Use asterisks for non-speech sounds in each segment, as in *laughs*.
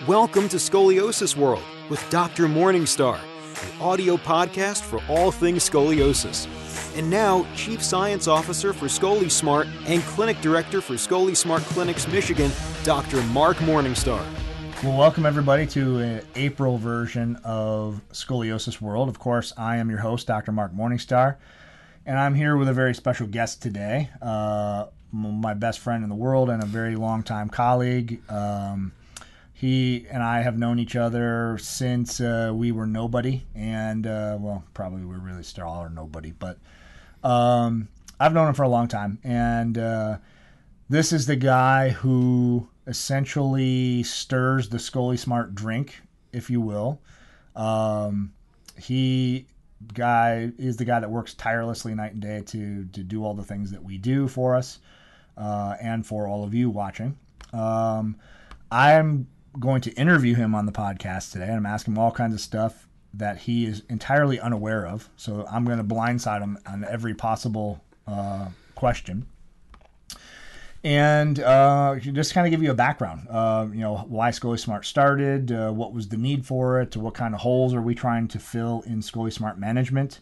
Welcome to Scoliosis World with Dr. Morningstar, an audio podcast for all things scoliosis. And now, Chief Science Officer for ScoliSmart and Clinic Director for ScoliSmart Clinics Michigan, Dr. Mark Morningstar. Well, welcome everybody to an April version of Scoliosis World. Of course, I am your host, Dr. Mark Morningstar, and I'm here with a very special guest today, uh, my best friend in the world and a very long-time colleague. Um, he and I have known each other since uh, we were nobody, and uh, well, probably we're really still all nobody, but um, I've known him for a long time, and uh, this is the guy who essentially stirs the ScoliSmart drink, if you will. Um, he guy is the guy that works tirelessly night and day to to do all the things that we do for us uh, and for all of you watching. Um, I'm going to interview him on the podcast today, and I'm asking him all kinds of stuff that he is entirely unaware of. So I'm going to blindside him on every possible uh, question. And uh, just kind of give you a background, uh, you know, why ScoliSmart started, uh, what was the need for it, what kind of holes are we trying to fill in ScoliSmart management,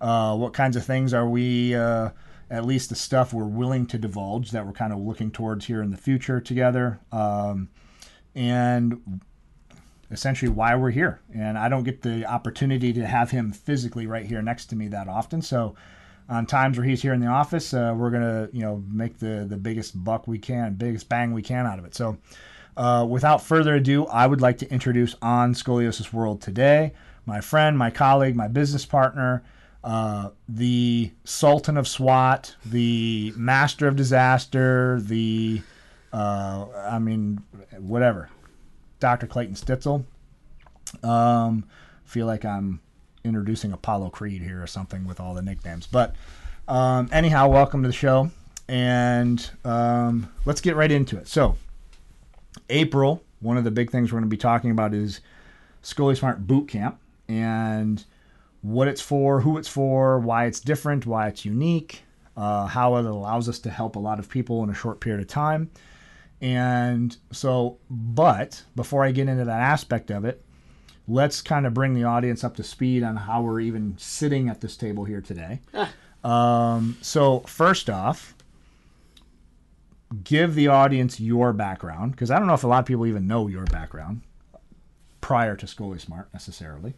uh, what kinds of things are we, uh, at least the stuff we're willing to divulge that we're kind of looking towards here in the future together. Um, and essentially why we're here. And I don't get the opportunity to have him physically right here next to me that often. So on times where he's here in the office, uh, we're gonna you know make the the biggest buck we can, biggest bang we can out of it. So. Uh, without further ado, I would like to introduce on Scoliosis World today my friend, my colleague, my business partner, uh, the Sultan of SWAT, the Master of Disaster, the uh, I mean, whatever. Dr. Clayton Stitzel. Um, feel like I'm introducing Apollo Creed here or something with all the nicknames. But um, anyhow, welcome to the show. And um, let's get right into it. So, April, one of the big things we're going to be talking about is ScoliSmart Boot Camp and what it's for, who it's for, why it's different, why it's unique, uh, how it allows us to help a lot of people in a short period of time. And so, but before I get into that aspect of it, let's kind of bring the audience up to speed on how we're even sitting at this table here today. um, so, first off, give the audience your background because I don't know if a lot of people even know your background prior to ScoliSmart necessarily.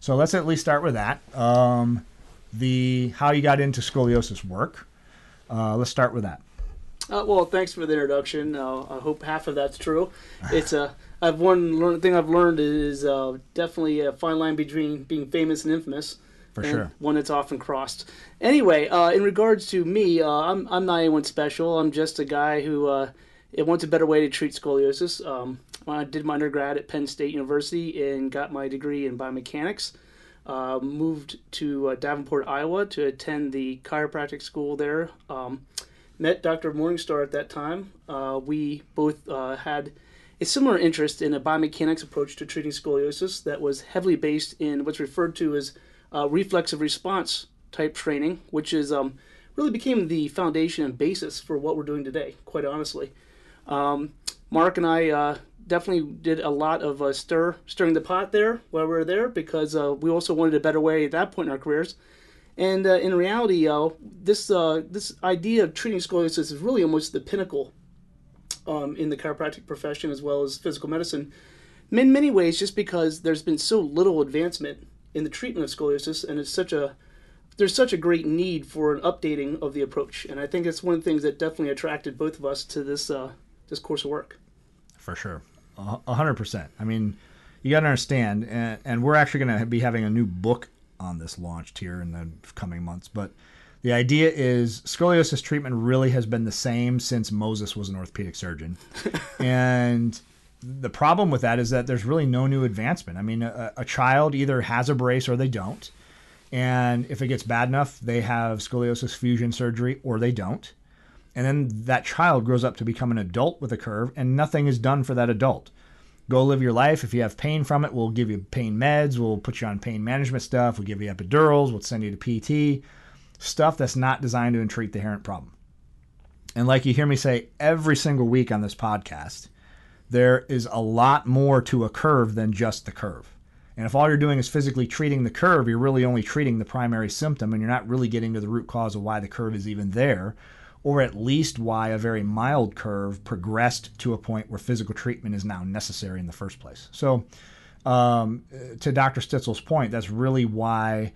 So let's at least start with that. Um, the how you got into scoliosis work. Uh, let's start with that. Uh, well, thanks for the introduction. Uh, I hope half of that's true. It's a uh, I've one learn, thing I've learned is uh, definitely a fine line between being famous and infamous. For and sure. One that's often crossed. Anyway, uh, in regards to me, uh, I'm I'm not anyone special. I'm just a guy who uh, it wants a better way to treat scoliosis. Um, I did my undergrad at Penn State University and got my degree in biomechanics. Uh, moved to uh, Davenport, Iowa, to attend the chiropractic school there. Um, met Dr. Morningstar at that time. Uh, we both uh, had a similar interest in a biomechanics approach to treating scoliosis that was heavily based in what's referred to as uh, reflexive response type training, which is um, really became the foundation and basis for what we're doing today. Quite honestly, um, Mark and I uh, definitely did a lot of uh, stir stirring the pot there while we were there because uh, we also wanted a better way at that point in our careers and uh, in reality, uh, this uh, this idea of treating scoliosis is really almost the pinnacle um, in the chiropractic profession as well as physical medicine. In many ways, just because there's been so little advancement in the treatment of scoliosis, and it's such a there's such a great need for an updating of the approach, and I think it's one of the things that definitely attracted both of us to this uh, this course of work. For sure, a hundred percent. I mean, you got to understand, and, and we're actually going to be having a new book on this launched here in the coming months. But the idea is scoliosis treatment really has been the same since Moses was an orthopedic surgeon. *laughs* and the problem with that is that there's really no new advancement. I mean, a, a, child either has a brace or they don't. And if it gets bad enough, they have scoliosis fusion surgery or they don't. And then that child grows up to become an adult with a curve, and nothing is done for that adult go live your life. If you have pain from it, we'll give you pain meds. We'll put you on pain management stuff. We'll give you epidurals. We'll send you to PT. Stuff that's not designed to treat the inherent problem. And like you hear me say every single week on this podcast, there is a lot more to a curve than just the curve. And if all you're doing is physically treating the curve, you're really only treating the primary symptom and you're not really getting to the root cause of why the curve is even there, or at least why a very mild curve progressed to a point where physical treatment is now necessary in the first place. So, um, to Dr. Stitzel's point, that's really why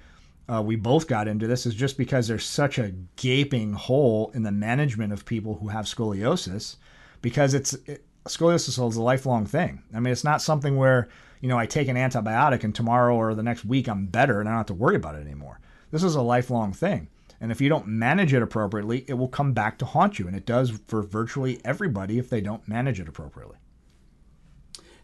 uh, we both got into this, is just because there's such a gaping hole in the management of people who have scoliosis, because it's it, scoliosis is a lifelong thing. I mean, it's not something where you know I take an antibiotic and tomorrow or the next week I'm better and I don't have to worry about it anymore. This is a lifelong thing. And if you don't manage it appropriately, it will come back to haunt you. And it does for virtually everybody if they don't manage it appropriately.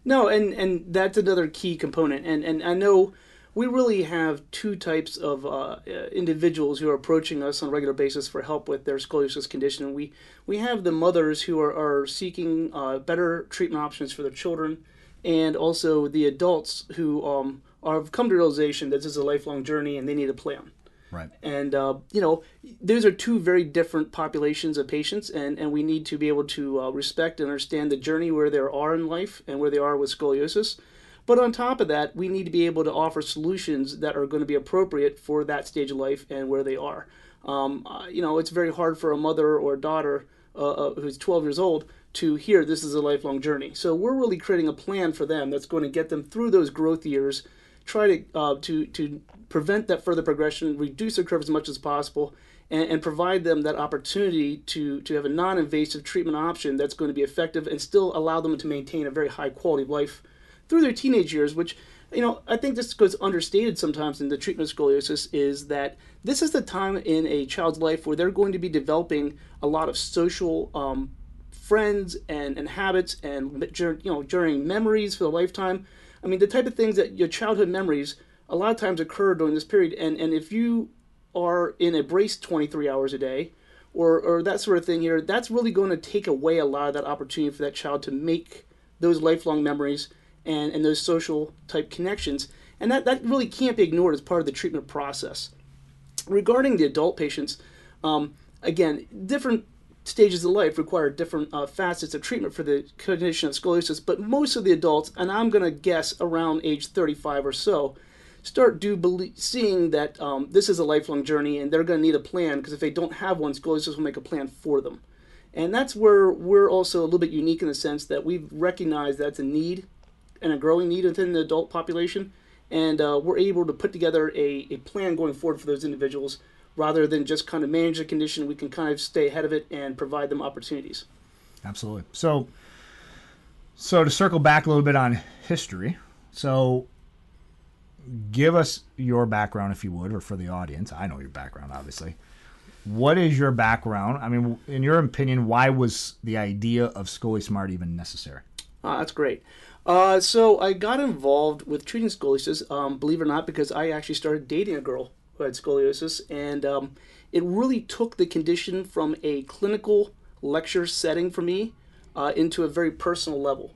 No, and and that's another key component. And and I know we really have two types of uh, individuals who are approaching us on a regular basis for help with their scoliosis condition. We we have the mothers who are, are seeking uh, better treatment options for their children, and also the adults who um, are, have come to realization that this is a lifelong journey and they need a plan. Right. And, uh, you know, those are two very different populations of patients, and, and we need to be able to uh, respect and understand the journey where they are in life and where they are with scoliosis. But on top of that, we need to be able to offer solutions that are going to be appropriate for that stage of life and where they are. Um, uh, you know, it's very hard for a mother or a daughter uh, uh who's 12 years old to hear this is a lifelong journey. So we're really creating a plan for them that's going to get them through those growth years try to uh, to to prevent that further progression, reduce the curve as much as possible, and, and, provide them that opportunity to to have a non-invasive treatment option that's going to be effective and still allow them to maintain a very high quality of life through their teenage years, which you know, I think this goes understated sometimes in the treatment of scoliosis is that this is the time in a child's life where they're going to be developing a lot of social um, friends and, and habits and you know during memories for the lifetime I mean, the type of things that your childhood memories a lot of times occur during this period. And, and if you are in a brace 23 hours a day, or, or that sort of thing here, that's really going to take away a lot of that opportunity for that child to make those lifelong memories and, and those social type connections. And that, that really can't be ignored as part of the treatment process. Regarding the adult patients, um, again, different stages of life require different uh, facets of treatment for the condition of scoliosis, but most of the adults, and I'm going to guess around age 35 or so, start do believe, seeing that um, this is a lifelong journey and they're going to need a plan because if they don't have one, scoliosis will make a plan for them. And that's where we're also a little bit unique in the sense that we've recognized that's a need and a growing need within the adult population. And uh, we're able to put together a, a plan going forward for those individuals rather than just kind of manage the condition, we can kind of stay ahead of it and provide them opportunities. Absolutely. So, so to circle back a little bit on history, so give us your background if you would, or for the audience. I know your background, obviously. What is your background? I mean, in your opinion, why was the idea of ScoliSmart even necessary? Uh, that's great. Uh, so I got involved with treating scoliosis, um, believe it or not, because I actually started dating a girl who had scoliosis, and um, it really took the condition from a clinical lecture setting for me uh, into a very personal level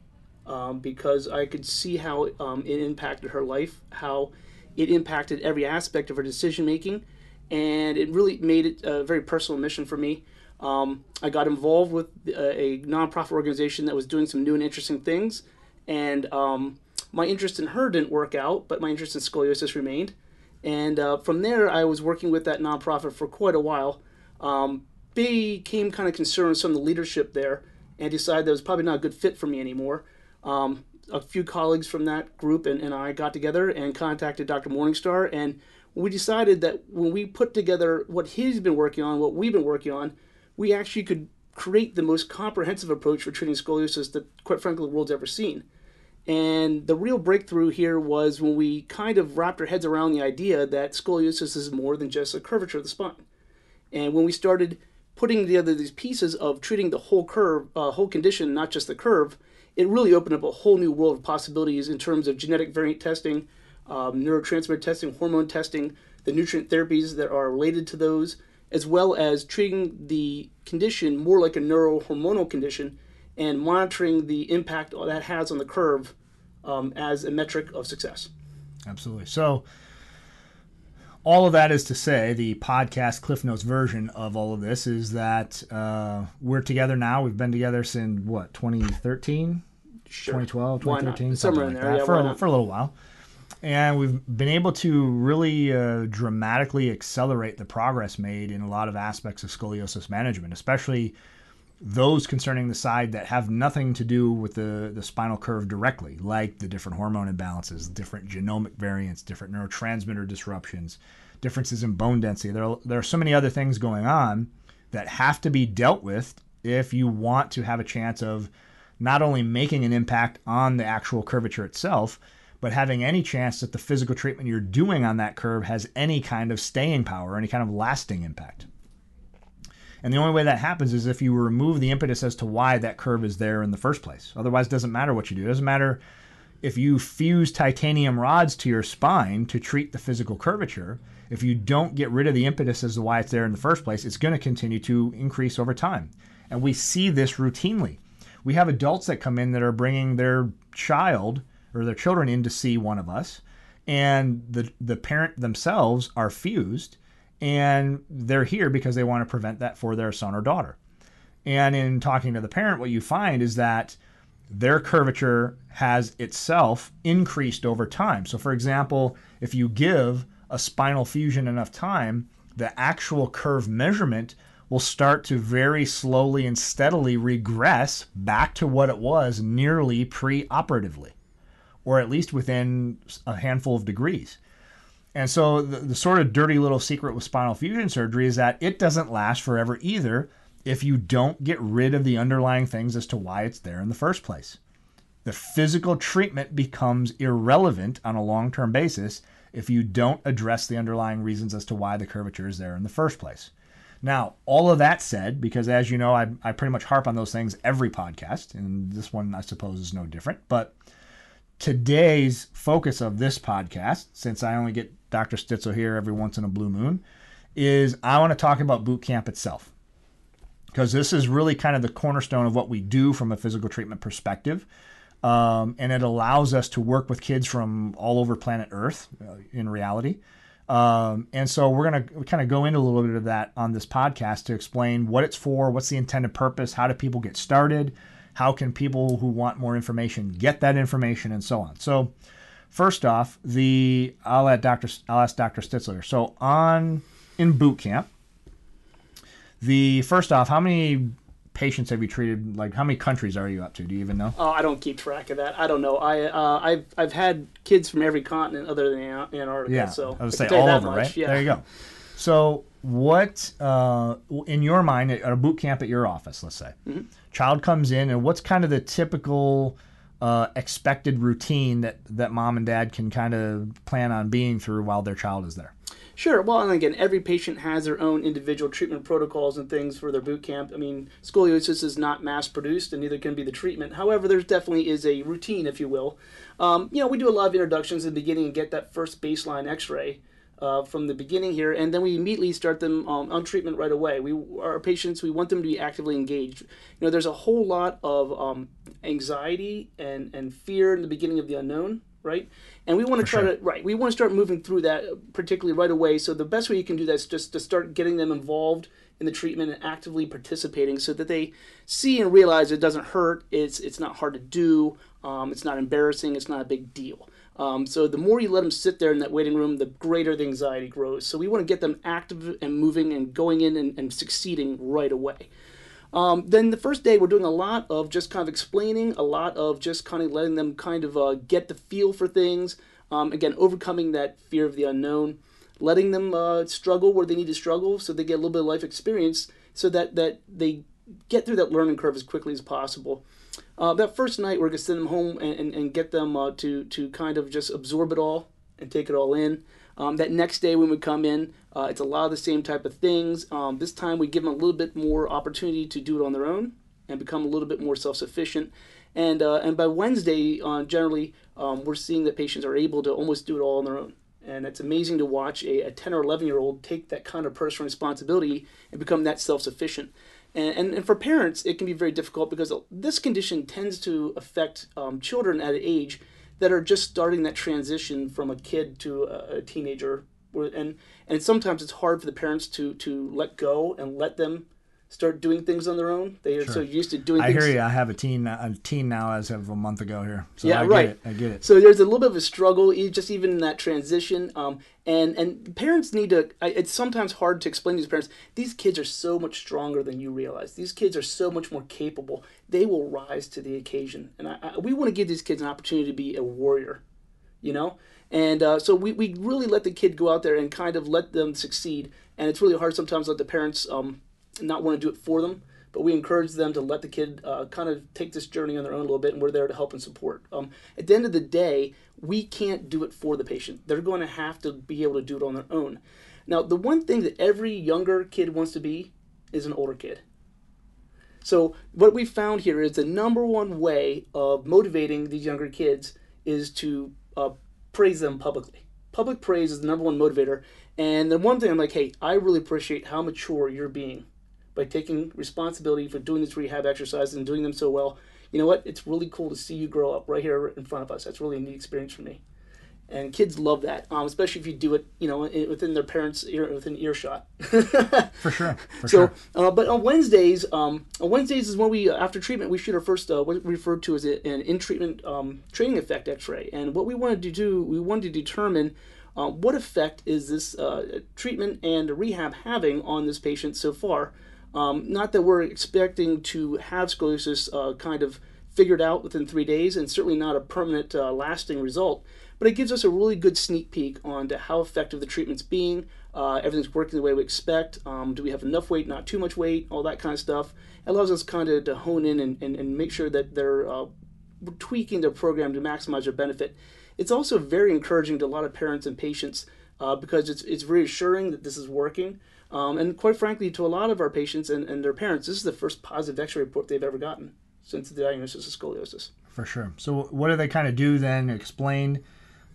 um, because I could see how um, it impacted her life, how it impacted every aspect of her decision making, and it really made it a very personal mission for me. Um, I got involved with a, a, nonprofit organization that was doing some new and interesting things, and um, my interest in her didn't work out, but my interest in scoliosis remained. And uh, from there, I was working with that nonprofit for quite a while. Um, became kind of concerned some of the leadership there and decided that it was probably not a good fit for me anymore. Um, a few colleagues from that group and, and I got together and contacted Dr. Morningstar. And we decided that when we put together what he's been working on, what we've been working on, we actually could create the most comprehensive approach for treating scoliosis that, quite frankly, the world's ever seen. And the real breakthrough here was when we kind of wrapped our heads around the idea that scoliosis is more than just a curvature of the spine. And when we started putting together these pieces of treating the whole curve, uh, whole condition, not just the curve, it really opened up a whole new world of possibilities in terms of genetic variant testing, um, neurotransmitter testing, hormone testing, the nutrient therapies that are related to those, as well as treating the condition more like a neurohormonal condition and monitoring the impact that has on the curve um, as a metric of success. Absolutely. So, all of that is to say, the podcast Cliff Notes version of all of this is that uh, we're together now. We've been together since what 2013, Sure. 2012, 2013, Somewhere something in like there, that, yeah, for, a, for a little while. And we've been able to really uh, dramatically accelerate the progress made in a lot of aspects of scoliosis management, especially those concerning the side that have nothing to do with the, the spinal curve directly, like the different hormone imbalances, different genomic variants, different neurotransmitter disruptions, differences in bone density. There are, there are so many other things going on that have to be dealt with if you want to have a chance of not only making an impact on the actual curvature itself, but having any chance that the physical treatment you're doing on that curve has any kind of staying power, any kind of lasting impact. And the only way that happens is if you remove the impetus as to why that curve is there in the first place. Otherwise, it doesn't matter what you do. It doesn't matter if you fuse titanium rods to your spine to treat the physical curvature. If you don't get rid of the impetus as to why it's there in the first place, it's going to continue to increase over time. And we see this routinely. We have adults that come in that are bringing their child or their children in to see one of us, and the the parent themselves are fused, and they're here because they want to prevent that for their son or daughter. And in talking to the parent, what you find is that their curvature has itself increased over time. So, for example, if you give a spinal fusion enough time, the actual curve measurement will start to very slowly and steadily regress back to what it was nearly pre operatively or at least within a handful of degrees. And so the, the, sort of dirty little secret with spinal fusion surgery is that it doesn't last forever either if you don't get rid of the underlying things as to why it's there in the first place. The physical treatment becomes irrelevant on a long term basis if you don't address the underlying reasons as to why the curvature is there in the first place. Now, all of that said, because as you know, I, I pretty much harp on those things every podcast, and this one I suppose is no different, but today's focus of this podcast, since I only get Dr. Stitzel here every once in a blue moon, is I want to talk about boot camp itself. Because this is really kind of the cornerstone of what we do from a physical treatment perspective. Um, and it allows us to work with kids from all over planet Earth uh, in reality. Um, and so we're going to kind of go into a little bit of that on this podcast to explain what it's for, what's the intended purpose, how do people get started, how can people who want more information get that information, and so on. So, first off, the I'll let Dr. I'll ask Dr. Stitzler. So on in boot camp, the first off, how many patients have you treated? Like, how many countries are you up to? Do you even know? Oh, I don't keep track of that. I don't know. I uh, I've I've had kids from every continent other than Antarctica. Yeah, so I would say all over, much. right? Yeah. There you go. So, what uh, in your mind at a boot camp at your office, let's say, Mm-hmm. child comes in, and what's kind of the typical uh, expected routine that that mom and dad can kind of plan on being through while their child is there? Sure. Well, and again, every patient has their own individual treatment protocols and things for their boot camp. I mean, scoliosis is not mass produced, and neither can be the treatment. However, there definitely is a routine, if you will. Um, you know, we do a lot of introductions in the beginning and get that first baseline X-ray. Uh, from the beginning here, and then we immediately start them um, on treatment right away. We our patients we want them to be actively engaged. You know, there's a whole lot of um, anxiety and and fear in the beginning of the unknown, right? And we want to try sure. to right. We want to start moving through that particularly right away. So the best way you can do that is just to start getting them involved in the treatment and actively participating, so that they see and realize it doesn't hurt. It's it's not hard to do. Um, it's not embarrassing. It's not a big deal. Um, so the more you let them sit there in that waiting room, the greater the anxiety grows. So we want to get them active and moving and going in and, and succeeding right away. Um, then the first day, we're doing a lot of just kind of explaining, a lot of just kind of letting them kind of uh, get the feel for things. Um, again, overcoming that fear of the unknown, letting them uh, struggle where they need to struggle, so they get a little bit of life experience, so that that they get through that learning curve as quickly as possible. Uh, that first night, we're gonna send them home and, and, and get them uh, to to kind of just absorb it all and take it all in. Um, that next day when we come in, uh, it's a lot of the same type of things. Um, this time we give them a little bit more opportunity to do it on their own and become a little bit more self-sufficient. And uh, and by Wednesday, uh, generally, um, we're seeing that patients are able to almost do it all on their own. And it's amazing to watch a, a 10 or 11 year old take that kind of personal responsibility and become that self-sufficient. And, and, and for parents, it can be very difficult because this condition tends to affect um, children at an age that are just starting that transition from a kid to a, a teenager. And, and sometimes it's hard for the parents to, to let go and let them start doing things on their own. They are Sure. so used to doing. I things. hear you. I have a teen, a teen now as of a month ago here. So Yeah, I right. Get it. I get it. So there's a little bit of a struggle, just even in that transition. Um, and and parents need to. I- It's sometimes hard to explain to these parents. These kids are so much stronger than you realize. These kids are so much more capable. They will rise to the occasion. And I, I, we want to give these kids an opportunity to be a warrior. You know. And uh, so we, we really let the kid go out there and kind of let them succeed. And it's really hard sometimes let the parents um, not want to do it for them but we encourage them to let the kid uh, kind of take this journey on their own a little bit, and we're there to help and support. Um, at the end of the day, we can't do it for the patient. They're going to have to be able to do it on their own. Now, the one thing that every younger kid wants to be is an older kid. So, what we found here is the number one way of motivating these younger kids is to uh, praise them publicly. Public praise is the number one motivator. And the one thing I'm like, hey, I really appreciate how mature you're being by taking responsibility for doing these rehab exercises and doing them so well. You know what? It's really cool to see you grow up right here in front of us. That's really a neat experience for me. And kids love that, um, especially if you do it, you know, within their parents' ear, within earshot. *laughs* For sure. For So, sure. uh, but on Wednesdays, um, on Wednesdays is when we, uh, after treatment, we shoot our first, uh, what we refer to as an in-treatment um, training effect X-ray. And what we wanted to do, we wanted to determine uh, what effect is this uh, treatment and rehab having on this patient so far. Um, not that we're expecting to have scoliosis uh, kind of figured out within three days, and certainly not a permanent, uh, lasting result. But it gives us a really good sneak peek onto how effective the treatment's being. Uh, everything's working the way we expect. Um, do we have enough weight, not too much weight, all that kind of stuff. It allows us kind of to hone in and, and, and make sure that they're uh, tweaking their program to maximize their benefit. It's also very encouraging to a lot of parents and patients uh, because it's, it's reassuring that this is working. Um, and quite frankly, to a lot of our patients and, and their parents, this is the first positive x ray report they've ever gotten since the diagnosis of scoliosis. For sure. So what do they kind of do then? Explain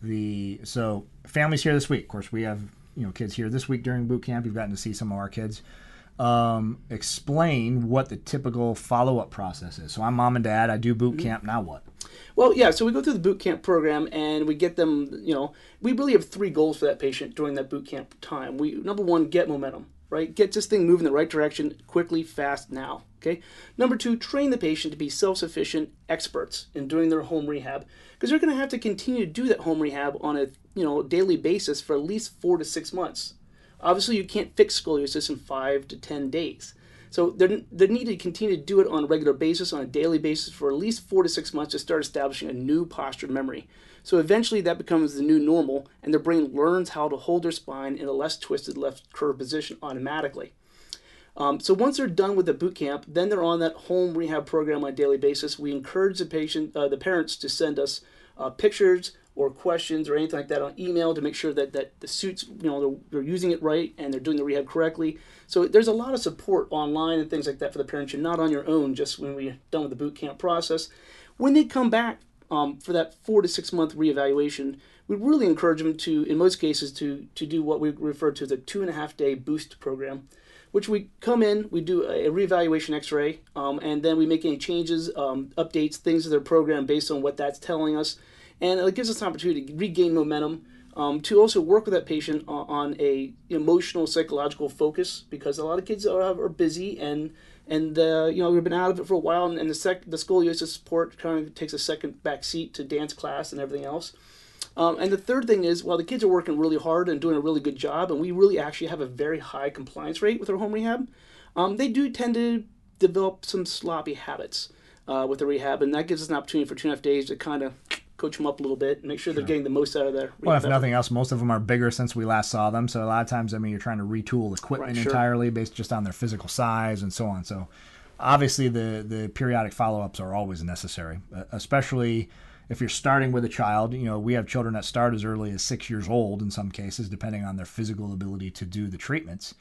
the so families here this week. Of course, we have you know kids here this week during boot camp. You've gotten to see some of our kids. Um, explain what the typical follow up process is. So I'm mom and dad. I do boot camp. Now what? Well, yeah, so we go through the boot camp program and we get them, you know, we really have three goals for that patient during that boot camp time. We number one, get momentum, right? Get this thing moving in the right direction quickly, fast now. Okay. Number two, train the patient to be self-sufficient experts in doing their home rehab because they're going to have to continue to do that home rehab on a you know daily basis for at least four to six months. Obviously, you can't fix scoliosis in five to ten days. So they they need to continue to do it on a regular basis, on a daily basis, for at least four to six months to start establishing a new posture memory. So eventually, that becomes the new normal, and their brain learns how to hold their spine in a less twisted left curve position automatically. Um, so once they're done with the boot camp, then they're on that home rehab program on a daily basis. We encourage the patient, uh, the parents, to send us uh, pictures or questions or anything like that on email to make sure that, that the suits, you know, they're, they're using it right and they're doing the rehab correctly. So there's a lot of support online and things like that for the parents. You're not on your own just when we're done with the boot camp process. When they come back um, for that four to six month reevaluation, we really encourage them to, in most cases, to to do what we refer to as a two and a half day boost program which we come in, we do a reevaluation X-ray, um, and then we make any changes, um, updates, things to their program based on what that's telling us, and it gives us an opportunity to regain momentum. Um, to also work with that patient on, a emotional psychological focus because a lot of kids are, are busy and and uh, you know we've been out of it for a while and, and the sec the scoliosis support kind of takes a second back seat to dance class and everything else um, and the third thing is, while the kids are working really hard and doing a really good job, and we really actually have a very high compliance rate with our home rehab, um, they do tend to develop some sloppy habits uh, with the rehab, and that gives us an opportunity for two and a half days to kind of coach them up a little bit make sure they're getting the most out of their Well, if nothing else, most of them are bigger since we last saw them. So a lot of times, I mean, you're trying to retool equipment Right, sure. entirely based just on their physical size and so on. So obviously, the the periodic follow ups are always necessary, uh, especially if you're starting with a child. You know, we have children that start as early as six years old in some cases, depending on their physical ability to do the treatments.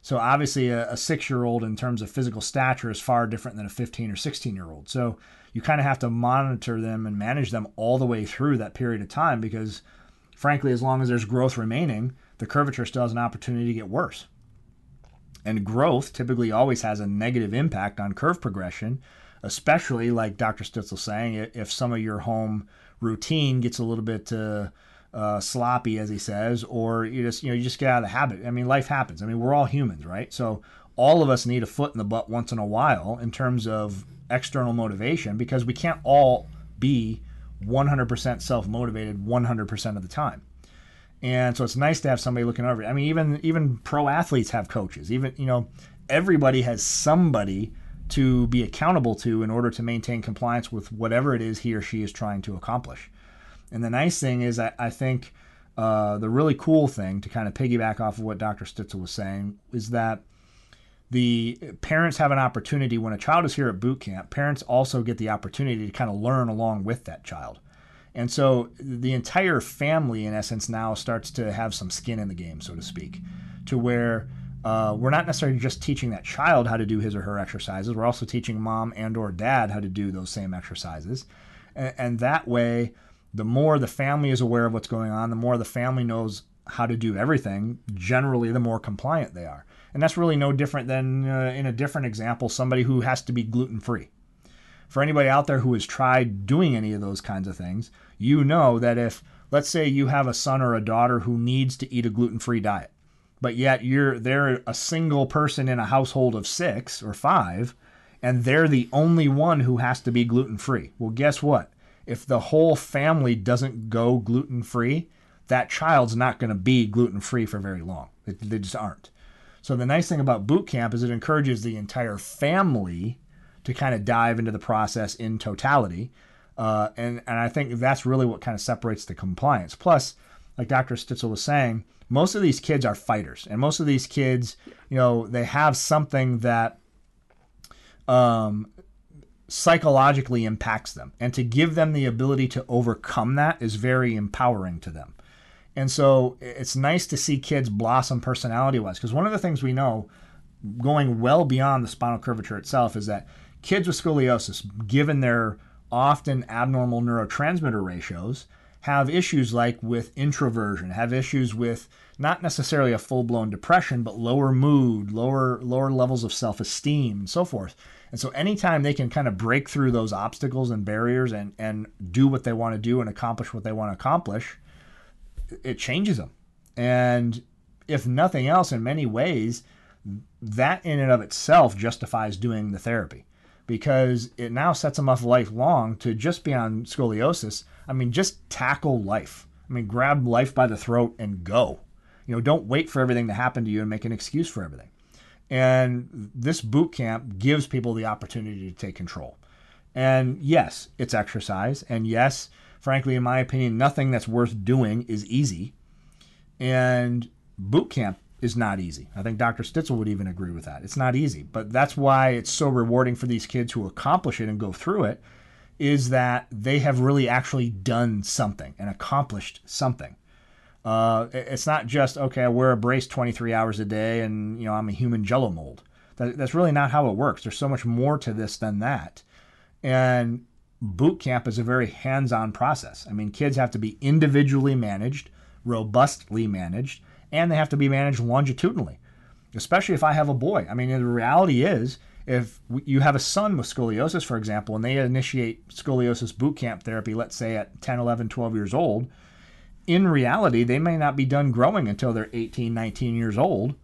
So obviously, a, a six-year-old in terms of physical stature is far different than a 15 or 16-year-old. So you kind of have to monitor them and manage them all the way through that period of time because, frankly, as long as there's growth remaining, the curvature still has an opportunity to get worse. And growth typically always has a negative impact on curve progression, especially like Dr. Stitzel's saying, if some of your home routine gets a little bit uh, uh, sloppy, as he says, or you just you know you just get out of the habit. I mean, life happens. I mean, we're all humans, right? So all of us need a foot in the butt once in a while in terms of external motivation because we can't all be 100% self motivated 100% of the time. And so it's nice to have somebody looking over. I mean, even even pro athletes have coaches. Even you know, everybody has somebody to be accountable to in order to maintain compliance with whatever it is he or she is trying to accomplish. And the nice thing is, I, I think uh, the really cool thing to kind of piggyback off of what Dr. Stitzel was saying is that the parents have an opportunity when a child is here at boot camp. Parents also get the opportunity to kind of learn along with that child. And so the entire family, in essence, now starts to have some skin in the game, so to speak, to where uh, we're not necessarily just teaching that child how to do his or her exercises. We're also teaching mom and or dad how to do those same exercises, and, and that way, the more the family is aware of what's going on, the more the family knows how to do everything. Generally, the more compliant they are, and that's really no different than uh, in a different example, somebody who has to be gluten free. For anybody out there who has tried doing any of those kinds of things, you know that if let's say you have a son or a daughter who needs to eat a gluten free diet but yet you're they're a single person in a household of six or five, and they're the only one who has to be gluten free. Well, guess what? If the whole family doesn't go gluten free, that child's not going to be gluten free for very long. They, they just aren't. So the nice thing about boot camp is it encourages the entire family to kind of dive into the process in totality. Uh, and, and I think that's really what kind of separates the compliance. Plus, like Dr. Stitzel was saying, most of these kids are fighters, and most of these kids, you know, they have something that um, psychologically impacts them, and to give them the ability to overcome that is very empowering to them. And so it's nice to see kids blossom personality wise, because one of the things we know, going well beyond the spinal curvature itself, is that kids with scoliosis, given their often abnormal neurotransmitter ratios, have issues like with introversion, have issues with not necessarily a full-blown depression, but lower mood, lower lower levels of self-esteem, and so forth. And so anytime they can kind of break through those obstacles and barriers and and do what they want to do and accomplish what they want to accomplish, it changes them. And if nothing else, in many ways, that in and of itself justifies doing the therapy because it now sets them up lifelong to just be on scoliosis I mean, just tackle life. I mean, grab life by the throat and go. You know, don't wait for everything to happen to you and make an excuse for everything. And this boot camp gives people the opportunity to take control. And yes, it's exercise. And yes, frankly, in my opinion, nothing that's worth doing is easy. And boot camp is not easy. I think Dr. Stitzel would even agree with that. It's not easy, but that's why it's so rewarding for these kids who accomplish it and go through it is that they have really actually done something and accomplished something. Uh, it's not just okay. I wear a brace 23 hours a day, and you know I'm a human Jello mold. That, that's really not how it works. There's so much more to this than that. And boot camp is a very hands-on process. I mean, kids have to be individually managed, robustly managed, and they have to be managed longitudinally. Especially if I have a boy. I mean, the reality is if you have a son with scoliosis, for example, and they initiate scoliosis boot camp therapy, let's say at 10, 11, 12 years old, in reality, they may not be done growing until they're 18, 19 years old.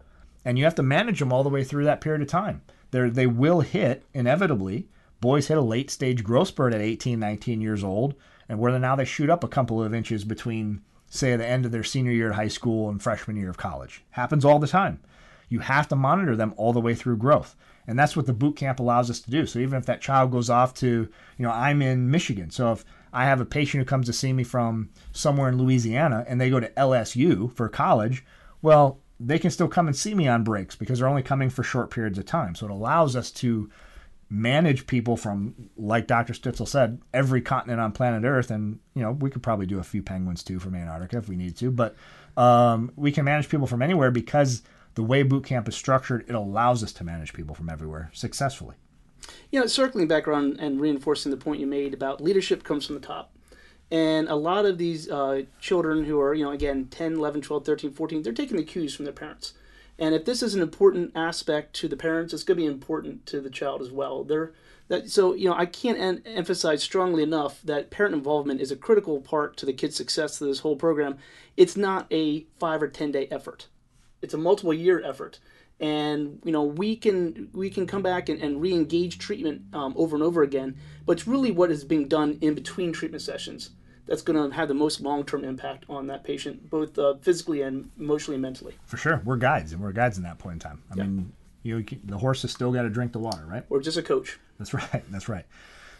And you have to manage them all the way through that period of time. They're, they will hit, inevitably, boys hit a late stage growth spurt at 18, 19 years old, and where now they shoot up a couple of inches between, say, the end of their senior year of high school and freshman year of college. Happens all the time. You have to monitor them all the way through growth. And that's what the boot camp allows us to do. So even if that child goes off to, you know, I'm in Michigan. So if I have a patient who comes to see me from somewhere in Louisiana and they go to LSU for college, well, they can still come and see me on breaks because they're only coming for short periods of time. So it allows us to manage people from, like Dr. Stitzel said, every continent on planet Earth. And, you know, we could probably do a few penguins too from Antarctica if we need to. But um, we can manage people from anywhere because the way boot camp is structured, it allows us to manage people from everywhere successfully. You know, circling back around and reinforcing the point you made about leadership comes from the top. And a lot of these uh, children who are, you know, again, 10, 11, 12, 13, 14, they're taking the cues from their parents. And if this is an important aspect to the parents, it's going to be important to the child as well. They're, that, so, you know, I can't en- emphasize strongly enough that parent involvement is a critical part to the kid's success to this whole program. It's not a five or 10 day effort it's a multiple year effort. and you know we can we can come back and, and re-engage treatment um, over and over again but it's really what is being done in between treatment sessions that's going to have the most long-term impact on that patient both uh, physically and emotionally and mentally For sure, we're guides, and we're guides in that point in time. I mean, you know, the horse has still got to drink the water, right? or just a coach That's *laughs* right. That's right.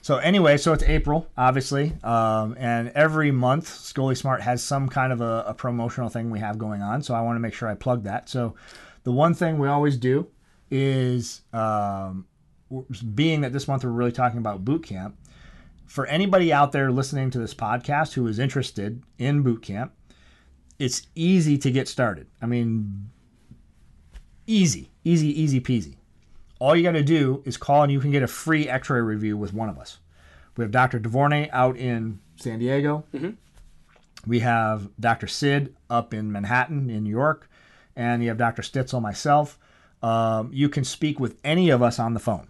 So anyway, so it's April, obviously, um, and every month ScoliSmart has some kind of a, a promotional thing we have going on. So I want to make sure I plug that. So the one thing we always do is, um, being that this month we're really talking about boot camp. For anybody out there listening to this podcast who is interested in boot camp, it's easy to get started. I mean, easy, easy, easy peasy. All you got to do is call and you can get a free x-ray review with one of us. We have dr devornay out in san diego. We have dr sid up in manhattan in new york and you have dr stitzel myself. Um, you can speak with any of us on the phone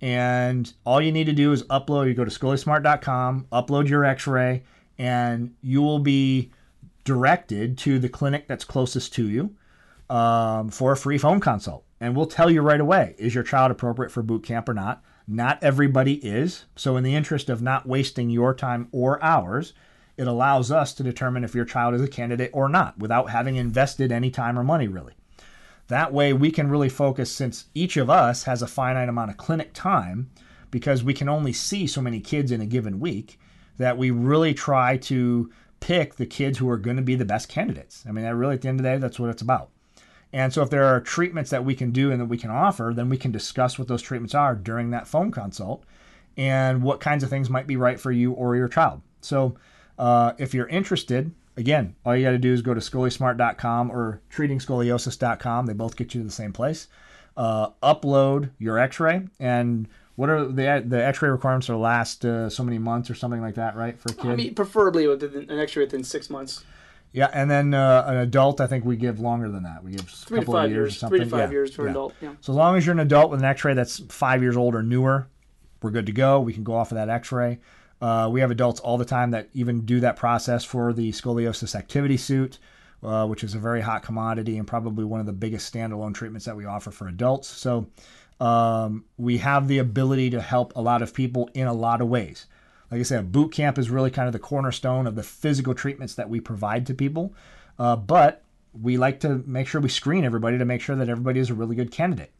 and all you need to do is upload you go to scolismart.com upload your x-ray and you will be directed to the clinic that's closest to you um, for a free phone consult. And we'll tell you right away is your child appropriate for boot camp or not? Not everybody is. So, in the interest of not wasting your time or ours, it allows us to determine if your child is a candidate or not without having invested any time or money, really. That way, we can really focus since each of us has a finite amount of clinic time because we can only see so many kids in a given week that we really try to pick the kids who are going to be the best candidates. I mean, that really, at the end of the day, that's what it's about. And so, if there are treatments that we can do and that we can offer, then we can discuss what those treatments are during that phone consult and what kinds of things might be right for you or your child. So, uh, if you're interested, again, all you got to do is go to scolismart.com or treatingscoliosis.com. They both get you to the same place. Uh, upload your X-ray and what are the the X-ray requirements are last uh, so many months or something like that, right? For a kid. I mean, preferably within an X-ray within six months, Yeah, and then uh, an adult, I think we give longer than that. We give a three to five years, or years, something. three to five Yeah, years for yeah. an adult. Yeah. So as long as you're an adult with an X-ray that's five years old or newer, we're good to go. We can go off of that X-ray. Uh, we have adults all the time that even do that process for the scoliosis activity suit, uh, which is a very hot commodity and probably one of the biggest standalone treatments that we offer for adults. So um, we have the ability to help a lot of people in a lot of ways. Like I said, boot camp is really kind of the cornerstone of the physical treatments that we provide to people. Uh, but we like to make sure we screen everybody to make sure that everybody is a really good candidate.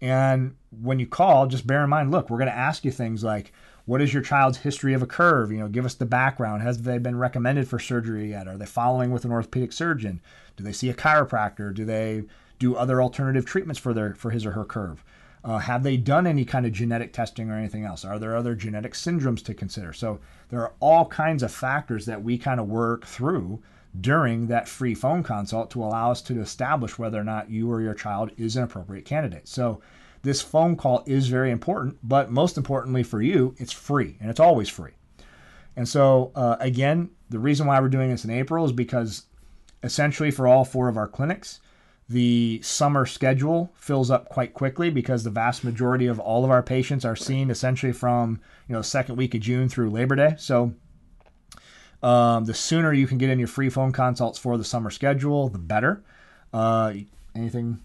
And when you call, just bear in mind, look, we're going to ask you things like, what is your child's history of a curve? You know, give us the background. Has they been recommended for surgery yet? Are they following with an orthopedic surgeon? Do they see a chiropractor? Do they do other alternative treatments for their for his or her curve? Uh, have they done any kind of genetic testing or anything else? Are there other genetic syndromes to consider? So there are all kinds of factors that we kind of work through during that free phone consult to allow us to establish whether or not you or your child is an appropriate candidate. So this phone call is very important, but most importantly for you, it's free and it's always free. And so, uh, again, the reason why we're doing this in April is because essentially for all four of our clinics, the summer schedule fills up quite quickly because the vast majority of all of our patients are seen essentially from you know second week of June through Labor Day. So um, the sooner you can get in your free phone consults for the summer schedule, the better. Uh, anything,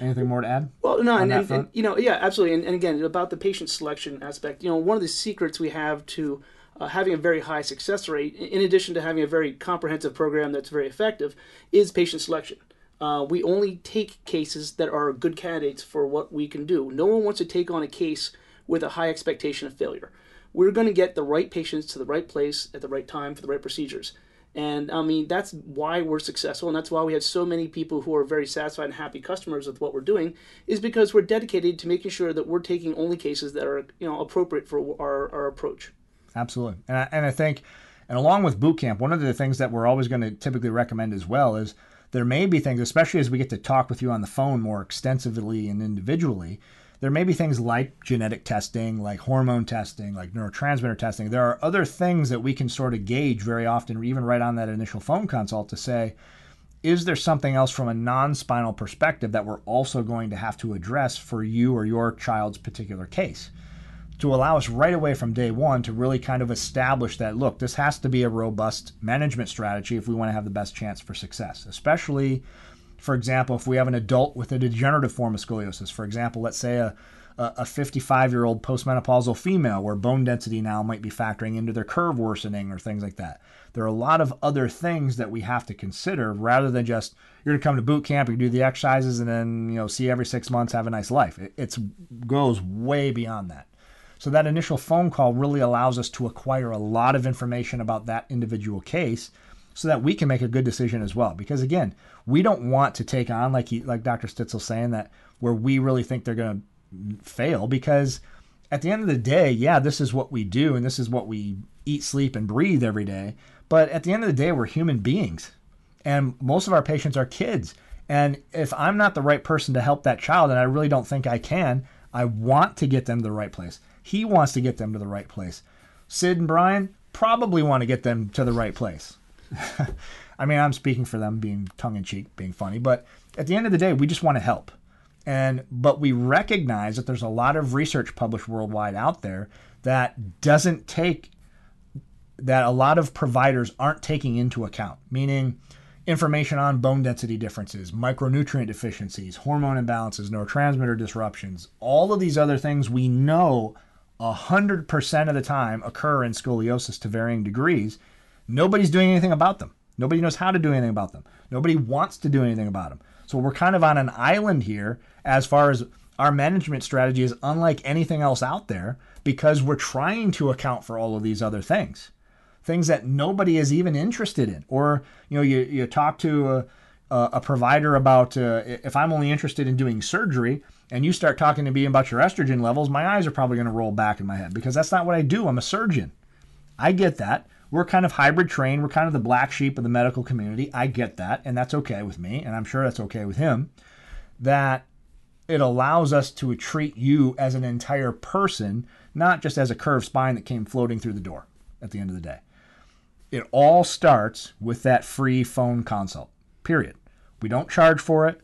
anything more to add? Well, no, and, and, and, you know, yeah, absolutely. And, and again, about the patient selection aspect, you know, one of the secrets we have to uh, having a very high success rate, in addition to having a very comprehensive program that's very effective, is patient selection. Uh, we only take cases that are good candidates for what we can do. No one wants to take on a case with a high expectation of failure. We're going to get the right patients to the right place at the right time for the right procedures. And I mean, that's why we're successful, and that's why we have so many people who are very satisfied and happy customers with what we're doing, is because we're dedicated to making sure that we're taking only cases that are you know appropriate for our, our approach. Absolutely. And I, and I think, and along with boot camp, one of the things that we're always going to typically recommend as well is there may be things, especially as we get to talk with you on the phone more extensively and individually, there may be things like genetic testing, like hormone testing, like neurotransmitter testing. There are other things that we can sort of gauge very often, even right on that initial phone consult to say, is there something else from a non spinal perspective that we're also going to have to address for you or your child's particular case? to allow us right away from day one to really kind of establish that look, this has to be a robust management strategy if we want to have the best chance for success, especially For example, if we have an adult with a degenerative form of scoliosis, for example, let's say a a 55 year old postmenopausal female where bone density now might be factoring into their curve worsening or things like that. There are a lot of other things that we have to consider rather than just you're going to come to boot camp, you do the exercises, and then you know see every six months, have a nice life. It it's, goes way beyond that. So that initial phone call really allows us to acquire a lot of information about that individual case so that we can make a good decision as well. Because again, we don't want to take on like he, like Dr. Stitzel saying that where we really think they're going to fail because at the end of the day, yeah, this is what we do and this is what we eat, sleep and breathe every day. But at the end of the day, we're human beings. And most of our patients are kids. And if I'm not the right person to help that child, and I really don't think I can, I want to get them to the right place. He wants to get them to the right place. Sid and Brian probably want to get them to the right place. *laughs* I mean, I'm speaking for them being tongue in cheek, being funny, but at the end of the day, we just want to help. And but we recognize that there's a lot of research published worldwide out there that doesn't take that a lot of providers aren't taking into account, meaning information on bone density differences, micronutrient deficiencies, hormone imbalances, neurotransmitter disruptions, all of these other things we know 100% of the time occur in scoliosis to varying degrees. Nobody's doing anything about them. Nobody knows how to do anything about them. Nobody wants to do anything about them. So we're kind of on an island here as far as our management strategy is unlike anything else out there because we're trying to account for all of these other things. Things that nobody is even interested in. Or, you know, you, you talk to a, a provider about uh, if I'm only interested in doing surgery, and you start talking to me about your estrogen levels, my eyes are probably going to roll back in my head because that's not what I do. I'm a surgeon. I get that. We're kind of hybrid trained. We're kind of the black sheep of the medical community. I get that, and that's okay with me, and I'm sure that's okay with him. That it allows us to treat you as an entire person, not just as a curved spine that came floating through the door at the end of the day. It all starts with that free phone consult, period. We don't charge for it.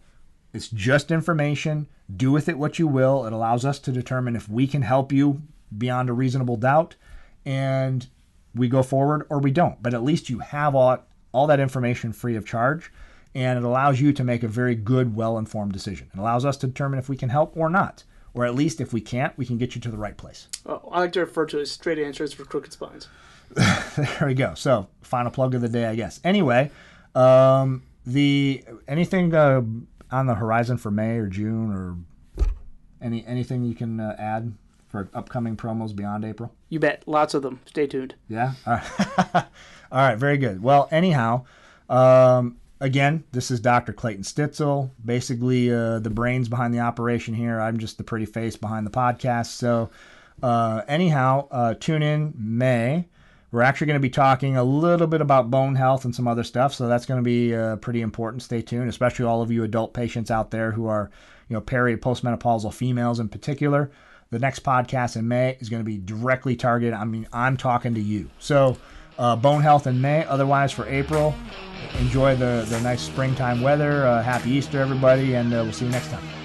It's just information. Do with it what you will. It allows us to determine if we can help you beyond a reasonable doubt, and we go forward or we don't. But at least you have all, all that information free of charge, and it allows you to make a very good, well informed decision. It allows us to determine if we can help or not. Or at least if we can't, we can get you to the right place. Oh, I like to refer to it as straight answers for crooked spines. *laughs* there we go. So, final plug of the day, I guess. Anyway, um, the anything uh, on the horizon for May or June or any anything you can uh, add for upcoming promos beyond April? You bet. Lots of them. Stay tuned. Yeah. All right. *laughs* All right. Very good. Well, anyhow, um, again, this is Dr. Clayton Stitzel, basically uh, the brains behind the operation here. I'm just the pretty face behind the podcast. So, uh, anyhow, uh, tune in May. We're actually going to be talking a little bit about bone health and some other stuff, so that's going to be uh, pretty important. Stay tuned, especially all of you adult patients out there who are, you know, peri postmenopausal females in particular. The next podcast in May is going to be directly targeted. I mean, I'm talking to you. So, uh, bone health in May. Otherwise, for April, enjoy the the nice springtime weather. Uh, happy Easter, everybody, and uh, we'll see you next time.